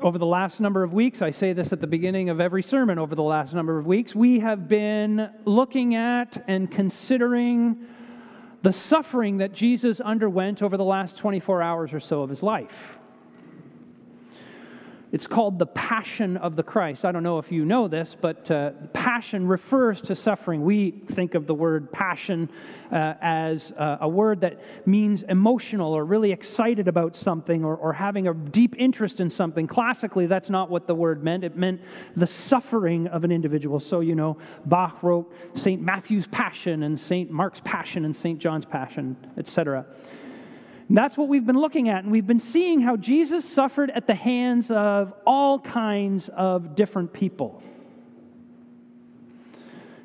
over the last number of weeks, I say this at the beginning of every sermon over the last number of weeks, we have been looking at and considering the suffering that Jesus underwent over the last 24 hours or so of his life. It's called the Passion of the Christ. I don't know if you know this, but uh, passion refers to suffering. We think of the word passion uh, as uh, a word that means emotional or really excited about something or, or having a deep interest in something. Classically, that's not what the word meant. It meant the suffering of an individual. So, you know, Bach wrote St. Matthew's Passion and St. Mark's Passion and St. John's Passion, etc. And that's what we've been looking at. And we've been seeing how Jesus suffered at the hands of all kinds of different people.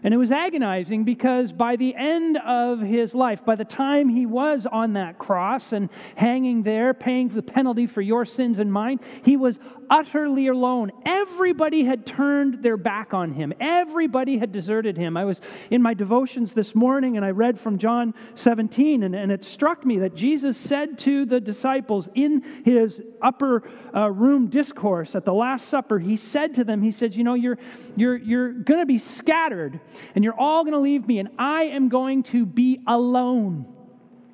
And it was agonizing because by the end of his life, by the time he was on that cross and hanging there, paying the penalty for your sins and mine, he was utterly alone. Everybody had turned their back on him, everybody had deserted him. I was in my devotions this morning and I read from John 17, and, and it struck me that Jesus said to the disciples in his upper uh, room discourse at the Last Supper, he said to them, He said, You know, you're, you're, you're going to be scattered and you're all going to leave me, and I am going to be alone.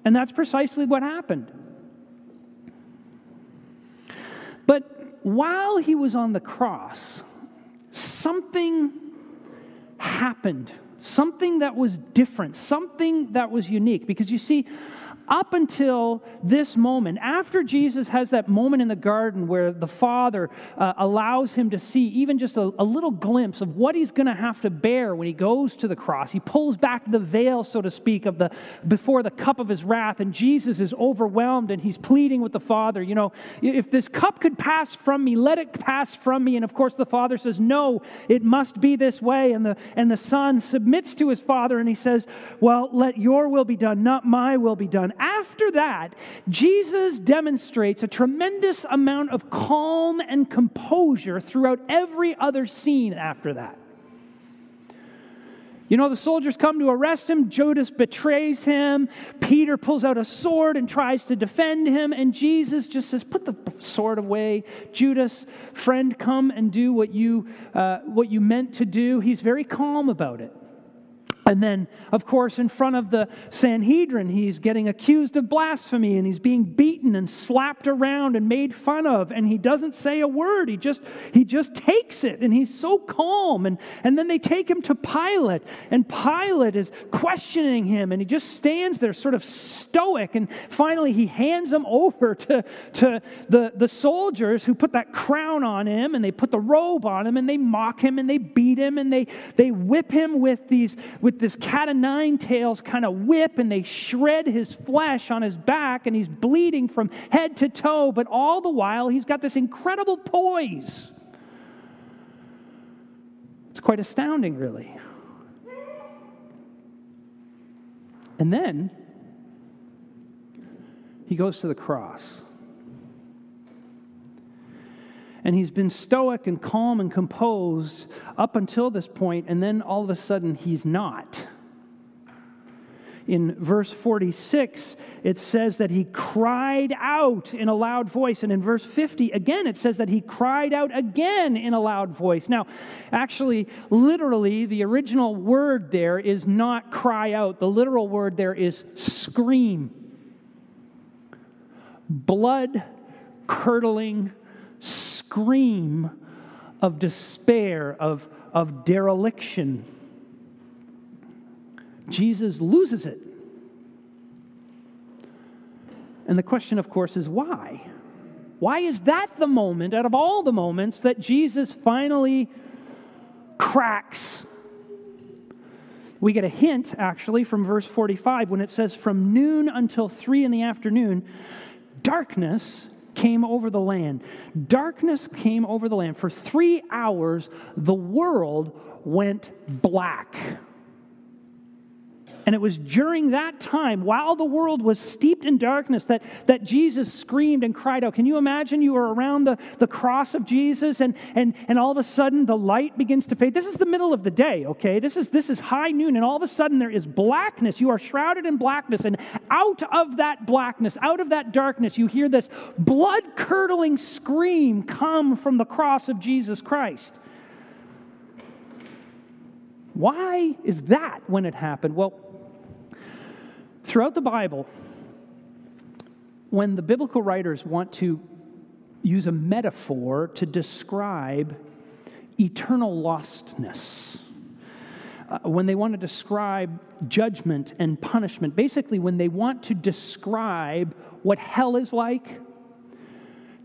And that's precisely what happened. But while he was on the cross, something happened. Something that was different, something that was unique. Because you see, up until this moment, after Jesus has that moment in the garden where the Father uh, allows him to see even just a, a little glimpse of what he's going to have to bear when he goes to the cross, he pulls back the veil, so to speak, of the before the cup of his wrath, and Jesus is overwhelmed and he's pleading with the Father, you know, if this cup could pass from me, let it pass from me. And of course, the Father says, No, it must be this way. And the and the Son submits to his Father and he says, Well, let your will be done, not my will be done after that, Jesus demonstrates a tremendous amount of calm and composure throughout every other scene after that. You know, the soldiers come to arrest him. Judas betrays him. Peter pulls out a sword and tries to defend him. And Jesus just says, Put the sword away. Judas, friend, come and do what you, uh, what you meant to do. He's very calm about it. And then, of course, in front of the Sanhedrin, he's getting accused of blasphemy and he's being beaten and slapped around and made fun of. And he doesn't say a word. He just, he just takes it and he's so calm. And, and then they take him to Pilate, and Pilate is questioning him and he just stands there sort of stoic. And finally, he hands him over to, to the, the soldiers who put that crown on him and they put the robe on him and they mock him and they beat him and they, they whip him with these, with this cat o' nine tails kind of whip and they shred his flesh on his back and he's bleeding from head to toe, but all the while he's got this incredible poise. It's quite astounding, really. And then he goes to the cross. And he's been stoic and calm and composed up until this point, and then all of a sudden he's not. In verse 46, it says that he cried out in a loud voice. And in verse 50, again, it says that he cried out again in a loud voice. Now, actually, literally, the original word there is not cry out, the literal word there is scream. Blood curdling scream of despair, of, of dereliction. Jesus loses it. And the question, of course, is why? Why is that the moment, out of all the moments, that Jesus finally cracks? We get a hint, actually, from verse 45 when it says, From noon until three in the afternoon, darkness came over the land. Darkness came over the land. For three hours, the world went black. And it was during that time, while the world was steeped in darkness, that, that Jesus screamed and cried out. Can you imagine you are around the, the cross of Jesus and, and, and all of a sudden the light begins to fade? This is the middle of the day, okay? This is, this is high noon, and all of a sudden there is blackness. You are shrouded in blackness, and out of that blackness, out of that darkness, you hear this blood curdling scream come from the cross of Jesus Christ. Why is that when it happened? Well, throughout the Bible, when the biblical writers want to use a metaphor to describe eternal lostness, uh, when they want to describe judgment and punishment, basically, when they want to describe what hell is like,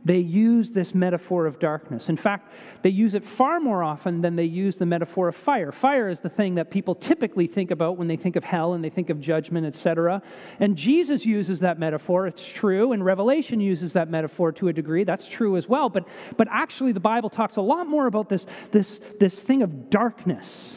they use this metaphor of darkness. In fact, they use it far more often than they use the metaphor of fire. Fire is the thing that people typically think about when they think of hell and they think of judgment, etc. And Jesus uses that metaphor. It's true. And Revelation uses that metaphor to a degree. That's true as well. But, but actually, the Bible talks a lot more about this, this, this thing of darkness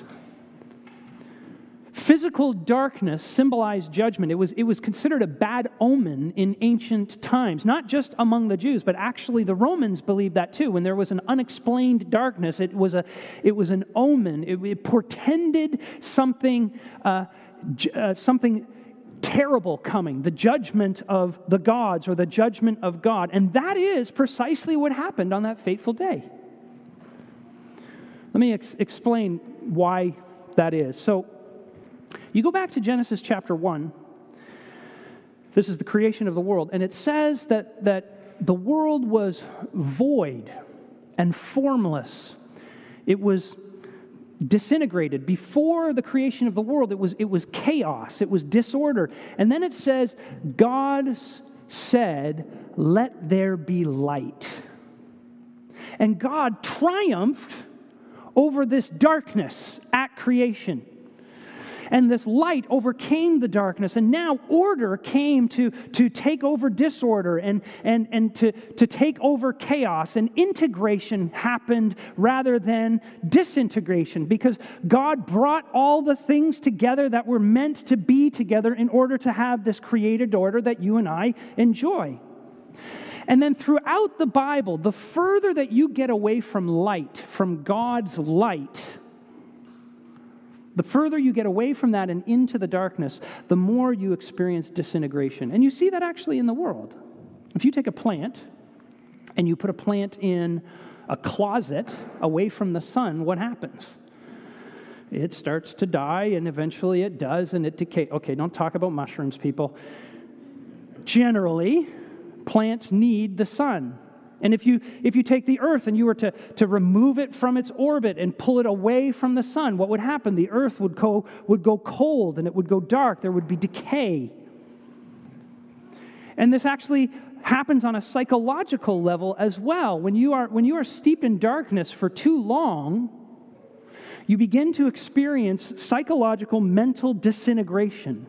Physical darkness symbolized judgment. It was, it was considered a bad omen in ancient times, not just among the Jews, but actually the Romans believed that too. When there was an unexplained darkness, it was, a, it was an omen. It, it portended something, uh, uh, something terrible coming, the judgment of the gods or the judgment of God. And that is precisely what happened on that fateful day. Let me ex- explain why that is. So, you go back to Genesis chapter 1. This is the creation of the world. And it says that, that the world was void and formless. It was disintegrated. Before the creation of the world, it was, it was chaos, it was disorder. And then it says, God said, Let there be light. And God triumphed over this darkness at creation. And this light overcame the darkness, and now order came to, to take over disorder and, and, and to, to take over chaos. And integration happened rather than disintegration because God brought all the things together that were meant to be together in order to have this created order that you and I enjoy. And then throughout the Bible, the further that you get away from light, from God's light, the further you get away from that and into the darkness, the more you experience disintegration. And you see that actually in the world. If you take a plant and you put a plant in a closet away from the sun, what happens? It starts to die and eventually it does and it decays. Okay, don't talk about mushrooms, people. Generally, plants need the sun. And if you, if you take the earth and you were to, to remove it from its orbit and pull it away from the sun, what would happen? The earth would go, would go cold and it would go dark. There would be decay. And this actually happens on a psychological level as well. When you are, when you are steeped in darkness for too long, you begin to experience psychological mental disintegration.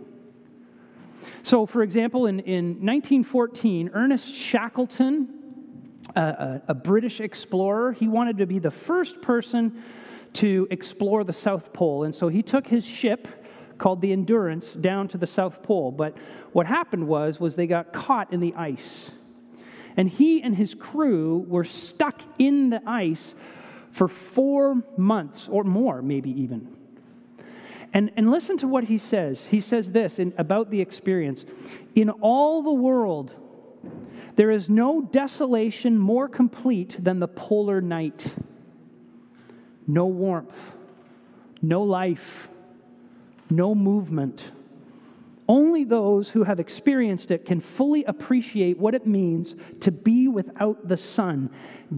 So, for example, in, in 1914, Ernest Shackleton, a, a, British explorer. He wanted to be the first person to explore the South Pole. And so he took his ship called the Endurance down to the South Pole. But what happened was, was they got caught in the ice. And he and his crew were stuck in the ice for four months or more, maybe even. And, and listen to what he says. He says this in, about the experience In all the world, there is no desolation more complete than the polar night. No warmth, no life, no movement. Only those who have experienced it can fully appreciate what it means to be without the sun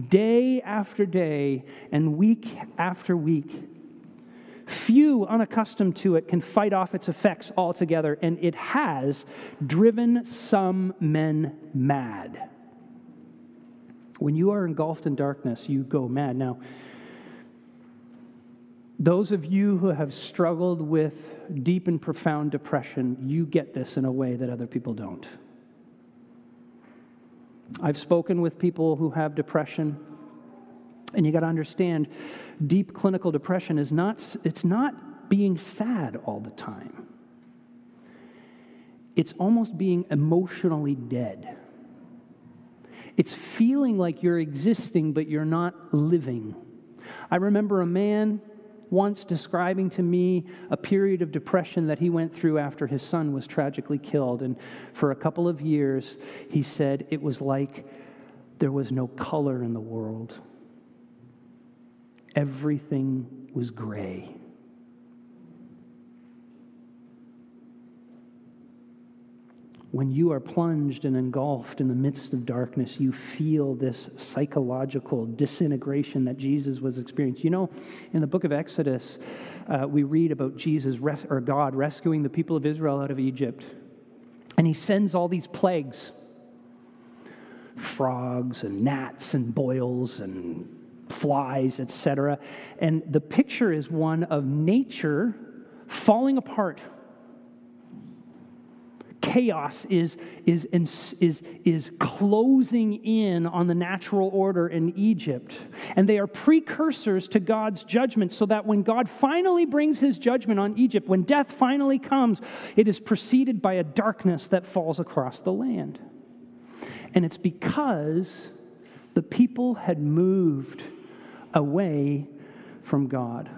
day after day and week after week. Few unaccustomed to it can fight off its effects altogether, and it has driven some men mad. When you are engulfed in darkness, you go mad. Now, those of you who have struggled with deep and profound depression, you get this in a way that other people don't. I've spoken with people who have depression and you got to understand, deep clinical depression is not, it's not being sad all the time. it's almost being emotionally dead. It's feeling like you're existing, but you're not living. I remember a man once describing to me a period of depression that he went through after his son was tragically killed. And for a couple of years, he said it was like there was no color in the world, everything was gray. when you are plunged and engulfed in the midst of darkness, you feel this psychological disintegration that Jesus was experiencing. You know, in the book of Exodus, uh, we read about Jesus res- or God rescuing the people of Israel out of Egypt. And he sends all these plagues frogs and gnats and boils and flies, etc. And the picture is one of nature falling apart chaos is, is, is, is closing in on the natural order in Egypt. And they are precursors to God's judgment, so that when God finally brings his judgment on Egypt, when death finally comes, it is preceded by a darkness that falls across the land. And it's because the people had moved away from God.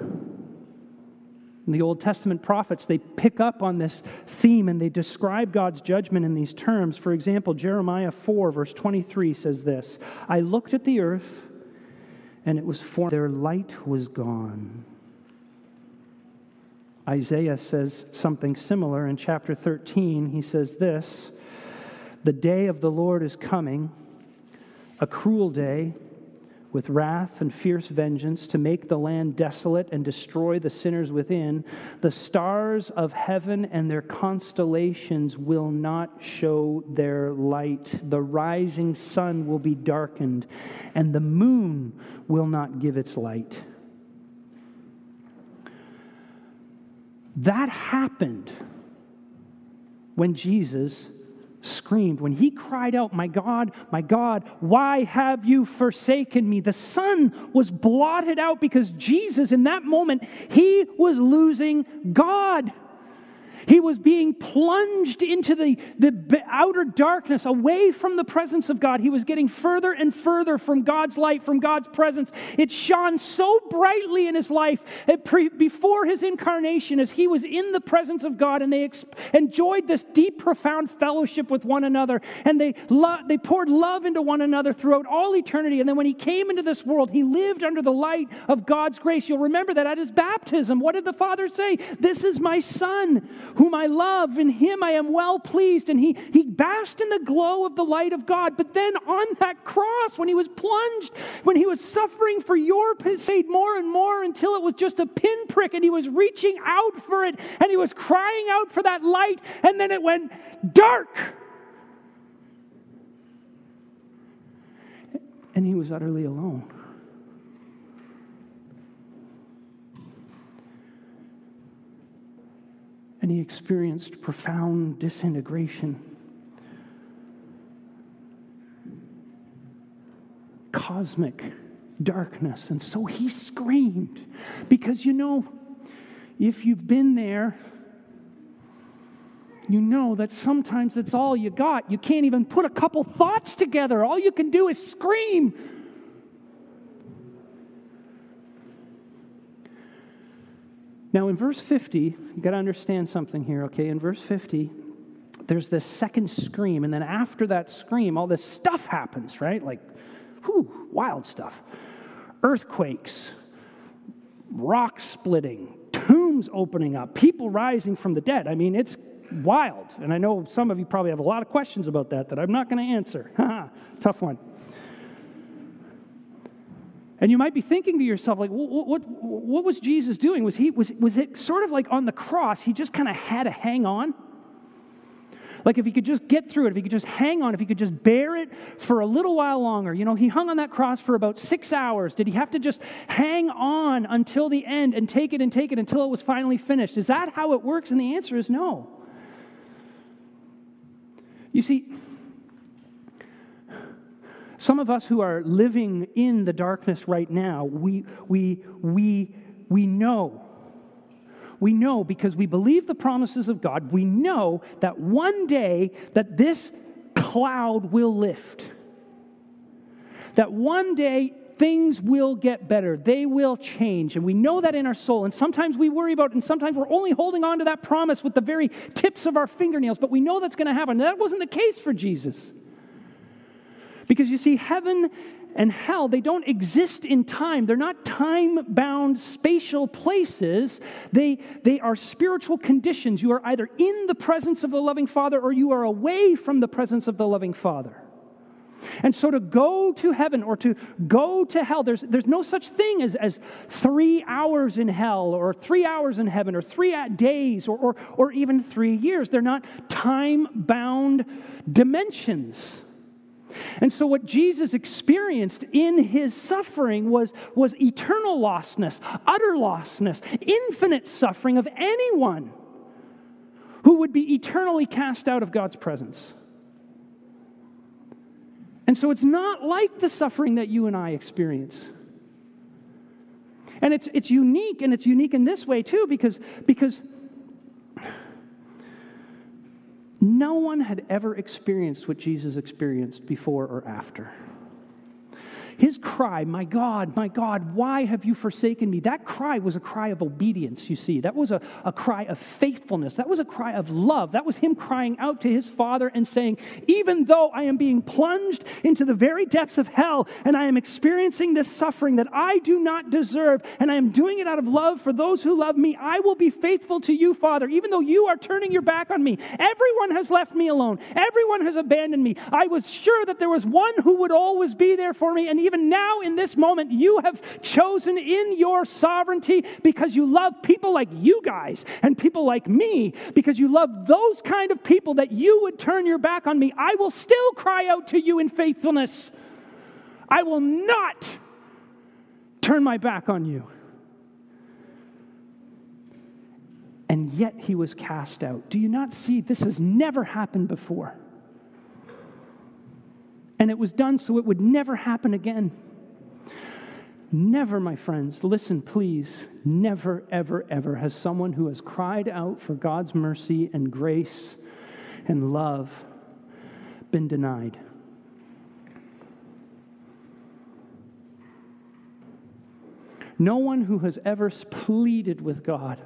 And the Old Testament prophets, they pick up on this theme and they describe God's judgment in these terms. For example, Jeremiah 4, verse 23 says this I looked at the earth, and it was formed, their light was gone. Isaiah says something similar in chapter 13. He says this The day of the Lord is coming, a cruel day with wrath and fierce vengeance to make the land desolate and destroy the sinners within, the stars of heaven and their constellations will not show their light. The rising sun will be darkened, and the moon will not give its light. That happened when Jesus screamed, when he cried out, My God, my God, why have you forsaken me? The sun was blotted out because Jesus, in that moment, he was losing God. He was being plunged into the, the outer darkness, away from the presence of God. He was getting further and further from God's light, from God's presence. It shone so brightly in his life pre, before his incarnation as he was in the presence of God and they ex, enjoyed this deep, profound fellowship with one another. And they, lo, they poured love into one another throughout all eternity. And then when he came into this world, he lived under the light of God's grace. You'll remember that at his baptism. What did the Father say? This is my Son whom I love. In him I am well pleased. And he, he basked in the glow of the light of God. But then on that cross, when he was plunged, when he was suffering for your sake more and more until it was just a pinprick and he was reaching out for it and he was crying out for that light, and then it went dark. And he was utterly alone. And he experienced profound disintegration. Cosmic darkness. And so he screamed. Because you know, if you've been there, you know that sometimes it's all you got. You can't even put a couple thoughts together. All you can do is scream Now, in verse 50, you got to understand something here, okay? In verse 50, there's this second scream, and then after that scream, all this stuff happens, right? Like, whew, wild stuff. Earthquakes, rock splitting, tombs opening up, people rising from the dead. I mean, it's wild. And I know some of you probably have a lot of questions about that that I'm not going to answer. Tough one. And you might be thinking to yourself, like, what, what, what was Jesus doing? Was, he, was, was it sort of like on the cross, he just kind of had to hang on? Like if he could just get through it, if he could just hang on, if he could just bear it for a little while longer. You know, he hung on that cross for about six hours. Did he have to just hang on until the end and take it and take it until it was finally finished? Is that how it works? And the answer is no. You see, some of us who are living in the darkness right now, we, we, we, we know. we know because we believe the promises of God, we know that one day that this cloud will lift. That one day things will get better. They will change. And we know that in our soul. And sometimes we worry about, it, and sometimes we're only holding on to that promise with the very tips of our fingernails, but we know that's going to happen. That wasn't the case for Jesus. Because you see, heaven and hell, they don't exist in time. They're not time bound spatial places. They, they are spiritual conditions. You are either in the presence of the loving Father or you are away from the presence of the loving Father. And so to go to heaven or to go to hell, there's, there's no such thing as, as three hours in hell or three hours in heaven or three days or, or, or even three years. They're not time bound dimensions. And so, what Jesus experienced in his suffering was, was eternal lostness, utter lostness, infinite suffering of anyone who would be eternally cast out of God's presence. And so, it's not like the suffering that you and I experience. And it's, it's unique, and it's unique in this way too, because, because no one had ever experienced what Jesus experienced before or after. His cry, My God, my God, why have you forsaken me? That cry was a cry of obedience, you see. That was a, a cry of faithfulness. That was a cry of love. That was him crying out to his Father and saying, Even though I am being plunged into the very depths of hell and I am experiencing this suffering that I do not deserve, and I am doing it out of love for those who love me, I will be faithful to you, Father, even though you are turning your back on me. Everyone has left me alone, everyone has abandoned me. I was sure that there was one who would always be there for me, and even now in this moment, you have chosen in your sovereignty because you love people like you guys and people like me, because you love those kind of people that you would turn your back on me. I will still cry out to you in faithfulness. I will not turn my back on you. And yet he was cast out. Do you not see? This has never happened before. And it was done so it would never happen again. Never, my friends, listen, please, never, ever, ever has someone who has cried out for God's mercy and grace and love been denied. No one who has ever pleaded with God,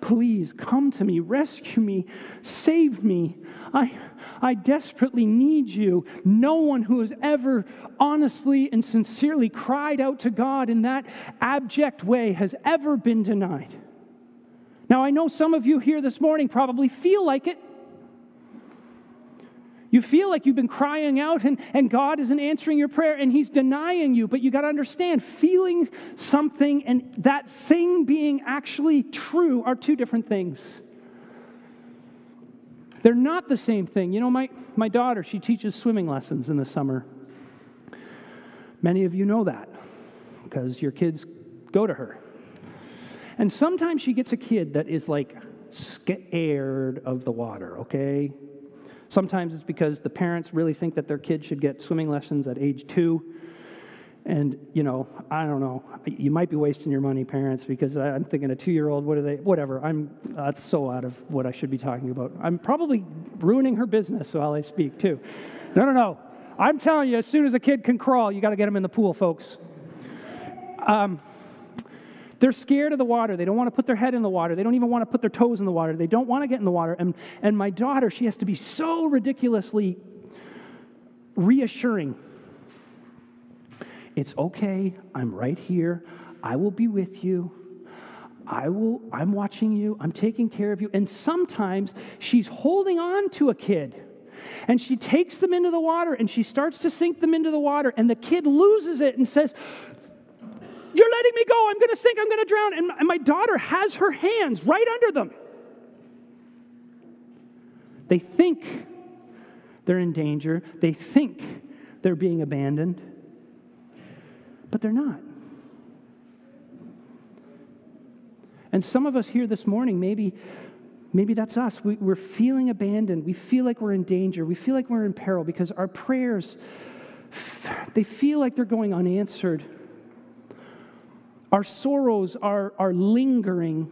please come to me, rescue me, save me. I, I desperately need you. No one who has ever honestly and sincerely cried out to God in that abject way has ever been denied. Now, I know some of you here this morning probably feel like it. You feel like you've been crying out and, and God isn't answering your prayer and He's denying you. But you got to understand, feeling something and that thing being actually true are two different things. They're not the same thing. You know, my, my daughter, she teaches swimming lessons in the summer. Many of you know that because your kids go to her. And sometimes she gets a kid that is like scared of the water, okay? Sometimes it's because the parents really think that their kid should get swimming lessons at age two. And, you know, I don't know. You might be wasting your money, parents, because I'm thinking a two year old, what are they, whatever. I'm, that's so out of what I should be talking about. I'm probably ruining her business while I speak, too. No, no, no. I'm telling you, as soon as a kid can crawl, you got to get him in the pool, folks. Um, they're scared of the water. They don't want to put their head in the water. They don't even want to put their toes in the water. They don't want to get in the water. And, and my daughter, she has to be so ridiculously reassuring it's okay. I'm right here. I will be with you. I will, I'm watching you. I'm taking care of you. And sometimes she's holding on to a kid. And she takes them into the water and she starts to sink them into the water. And the kid loses it and says, You're letting me go. I'm going to sink. I'm going to drown. And, my daughter has her hands right under them. They think they're in danger, they think they're being abandoned but they're not. And some of us here this morning, maybe, maybe that's us. We, we're feeling abandoned. We feel like we're in danger. We feel like we're in peril because our prayers, they feel like they're going unanswered. Our sorrows are, are lingering.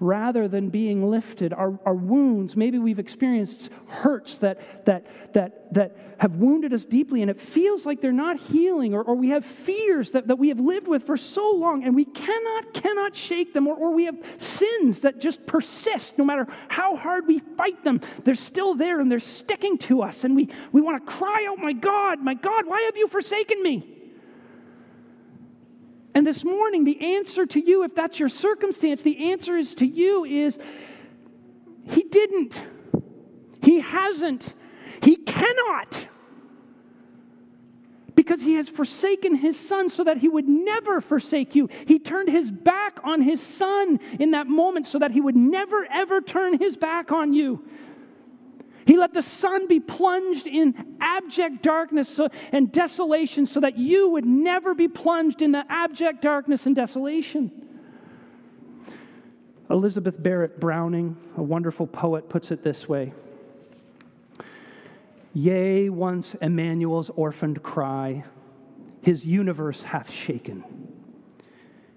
rather than being lifted. Our, our wounds, maybe we've experienced hurts that, that, that, that have wounded us deeply, and it feels like they're not healing, or, or we have fears that, that we have lived with for so long, and we cannot, cannot shake them, or, or we have sins that just persist no matter how hard we fight them. They're still there and they're sticking to us, and we, we want to cry out, My God, my God, why have you forsaken me? And this morning, the answer to you, if that's your circumstance, the answer is to you is He didn't. He hasn't. He cannot. Because he has forsaken his son so that he would never forsake you. He turned his back on his son in that moment so that he would never, ever turn his back on you. He let the sun be plunged in abject darkness and desolation so that you would never be plunged in the abject darkness and desolation. Elizabeth Barrett Browning, a wonderful poet, puts it this way Yea, once Emmanuel's orphaned cry, his universe hath shaken.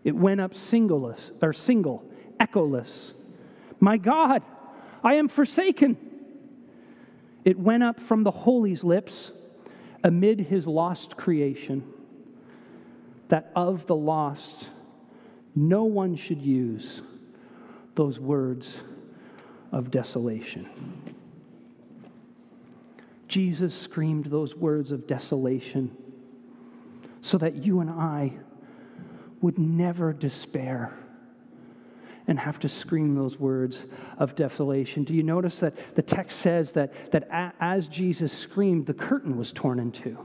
It went up singleless, or single, echoless. My God, I am forsaken. It went up from the Holy's lips amid his lost creation that of the lost no one should use those words of desolation. Jesus screamed those words of desolation so that you and I would never despair and have to scream those words of desolation. Do you notice that the text says that, that as Jesus screamed, the curtain was torn in two?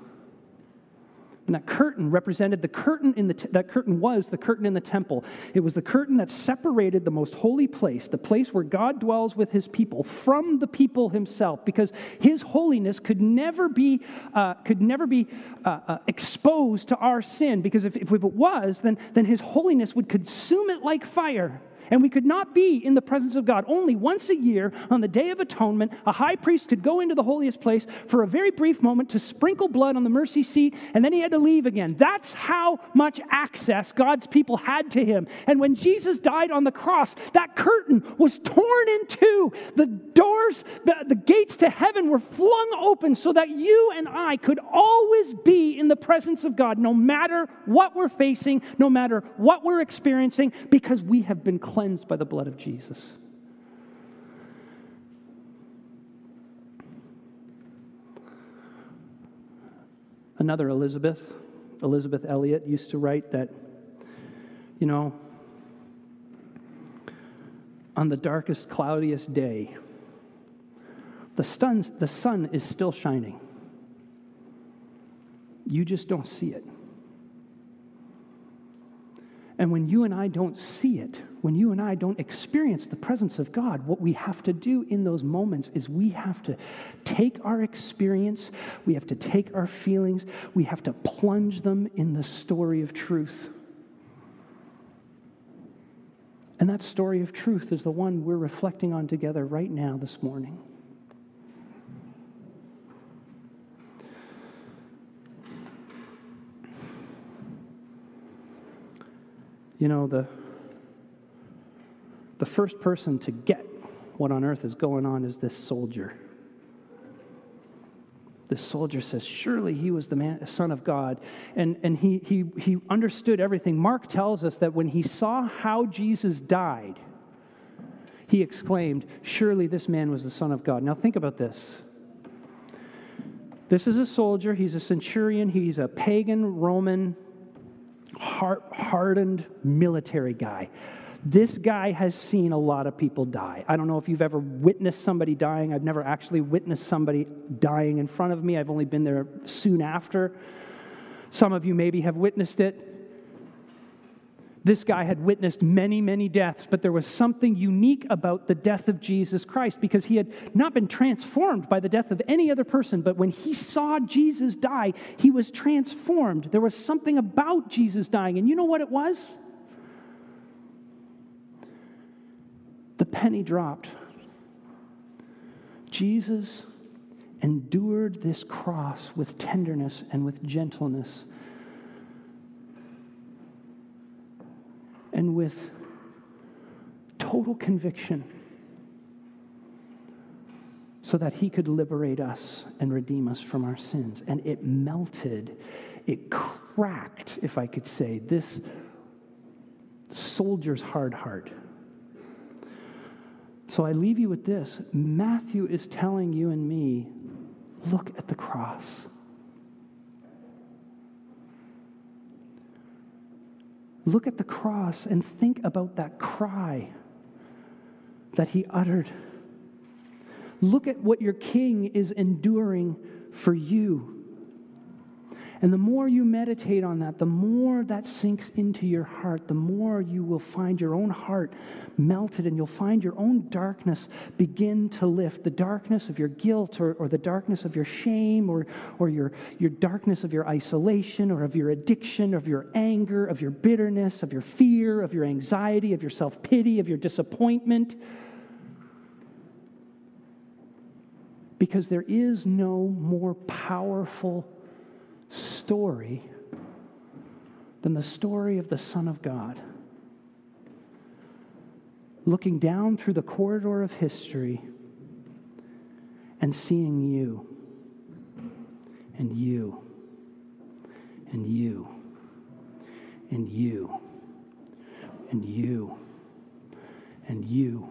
And that curtain represented the curtain in the, that curtain was the curtain in the temple. It was the curtain that separated the most holy place, the place where God dwells with his people, from the people himself, because his holiness could never be, uh, could never be uh, uh, exposed to our sin, because if, if it was, then, then his holiness would consume it like fire. And we could not be in the presence of God. Only once a year, on the Day of Atonement, a high priest could go into the holiest place for a very brief moment to sprinkle blood on the mercy seat, and then he had to leave again. That's how much access God's people had to him. And when Jesus died on the cross, that curtain was torn in two. The doors, the, the gates to heaven were flung open so that you and I could always be in the presence of God, no matter what we're facing, no matter what we're experiencing, because we have been by the blood of Jesus. Another Elizabeth, Elisabeth Elliot, used to write that, you know, on the darkest, cloudiest day, the, the sun is still shining. You just don't see it. And when you and I don't see it, when you and I don't experience the presence of God, what we have to do in those moments is we have to take our experience, we have to take our feelings, we have to plunge them in the story of truth. And that story of truth is the one we're reflecting on together right now this morning. You know, the, the first person to get what on earth is going on is this soldier. This soldier says, Surely he was the man, son of God. And, and he, he, he understood everything. Mark tells us that when he saw how Jesus died, he exclaimed, Surely this man was the Son of God. Now think about this. This is a soldier, he's a centurion, he's a pagan Roman hardened military guy. This guy has seen a lot of people die. I don't know if you've ever witnessed somebody dying. I've never actually witnessed somebody dying in front of me. I've only been there soon after. Some of you maybe have witnessed it. This guy had witnessed many, many deaths, but there was something unique about the death of Jesus Christ because he had not been transformed by the death of any other person, but when he saw Jesus die, he was transformed. There was something about Jesus dying, and you know what it was? The penny dropped. Jesus endured this cross with tenderness and with gentleness and with total conviction so that he could liberate us and redeem us from our sins. And it melted, it cracked, if I could say, this soldier's hard heart. So I leave you with this Matthew is telling you and me look at the cross. Look at the cross and think about that cry that he uttered. Look at what your king is enduring for you. And the more you meditate on that, the more that sinks into your heart, the more you will find your own heart melted and you'll find your own darkness begin to lift. The darkness of your guilt or, or the darkness of your shame or, or your, your darkness of your isolation or of your addiction, of your anger, of your bitterness, of your fear, of your anxiety, of your self pity, of your disappointment. Because there is no more powerful story than the story of the Son of God. Looking down through the corridor of history and seeing you and you and you and you and you and you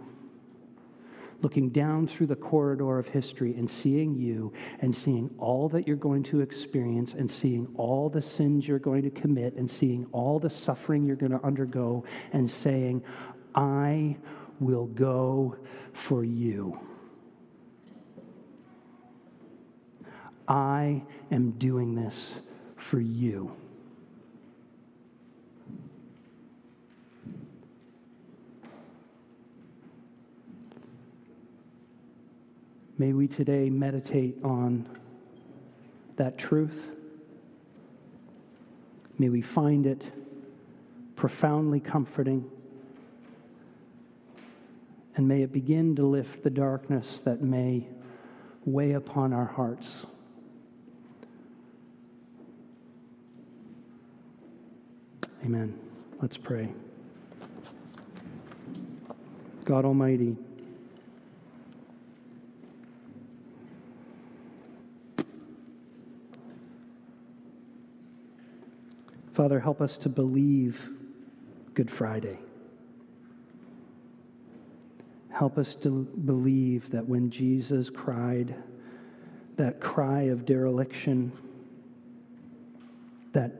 looking down through the corridor of history and seeing you and seeing all that you're going to experience and seeing all the sins you're going to commit and seeing all the suffering you're going to undergo and saying, I will go for you. I am doing this for you. May we today meditate on that truth. May we find it profoundly comforting. And may it begin to lift the darkness that may weigh upon our hearts. Amen. Let's pray. God Almighty, Father, help us to believe Good Friday. Help us to believe that when Jesus cried that cry of dereliction, that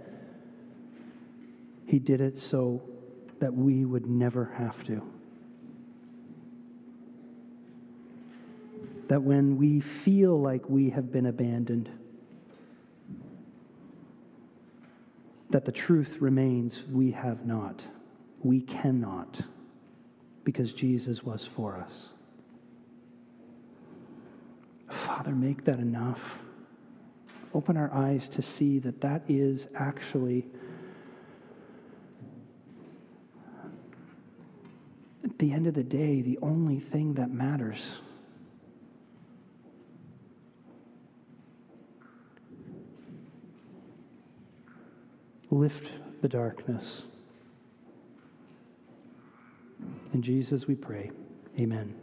he did it so that we would never have to. That when we feel like we have been abandoned, that the truth remains we have not. We cannot because Jesus was for us. Father, make that enough. Open our eyes to see that that is actually, at the end of the day, the only thing that matters. Lift the darkness. In Jesus we pray. Amen.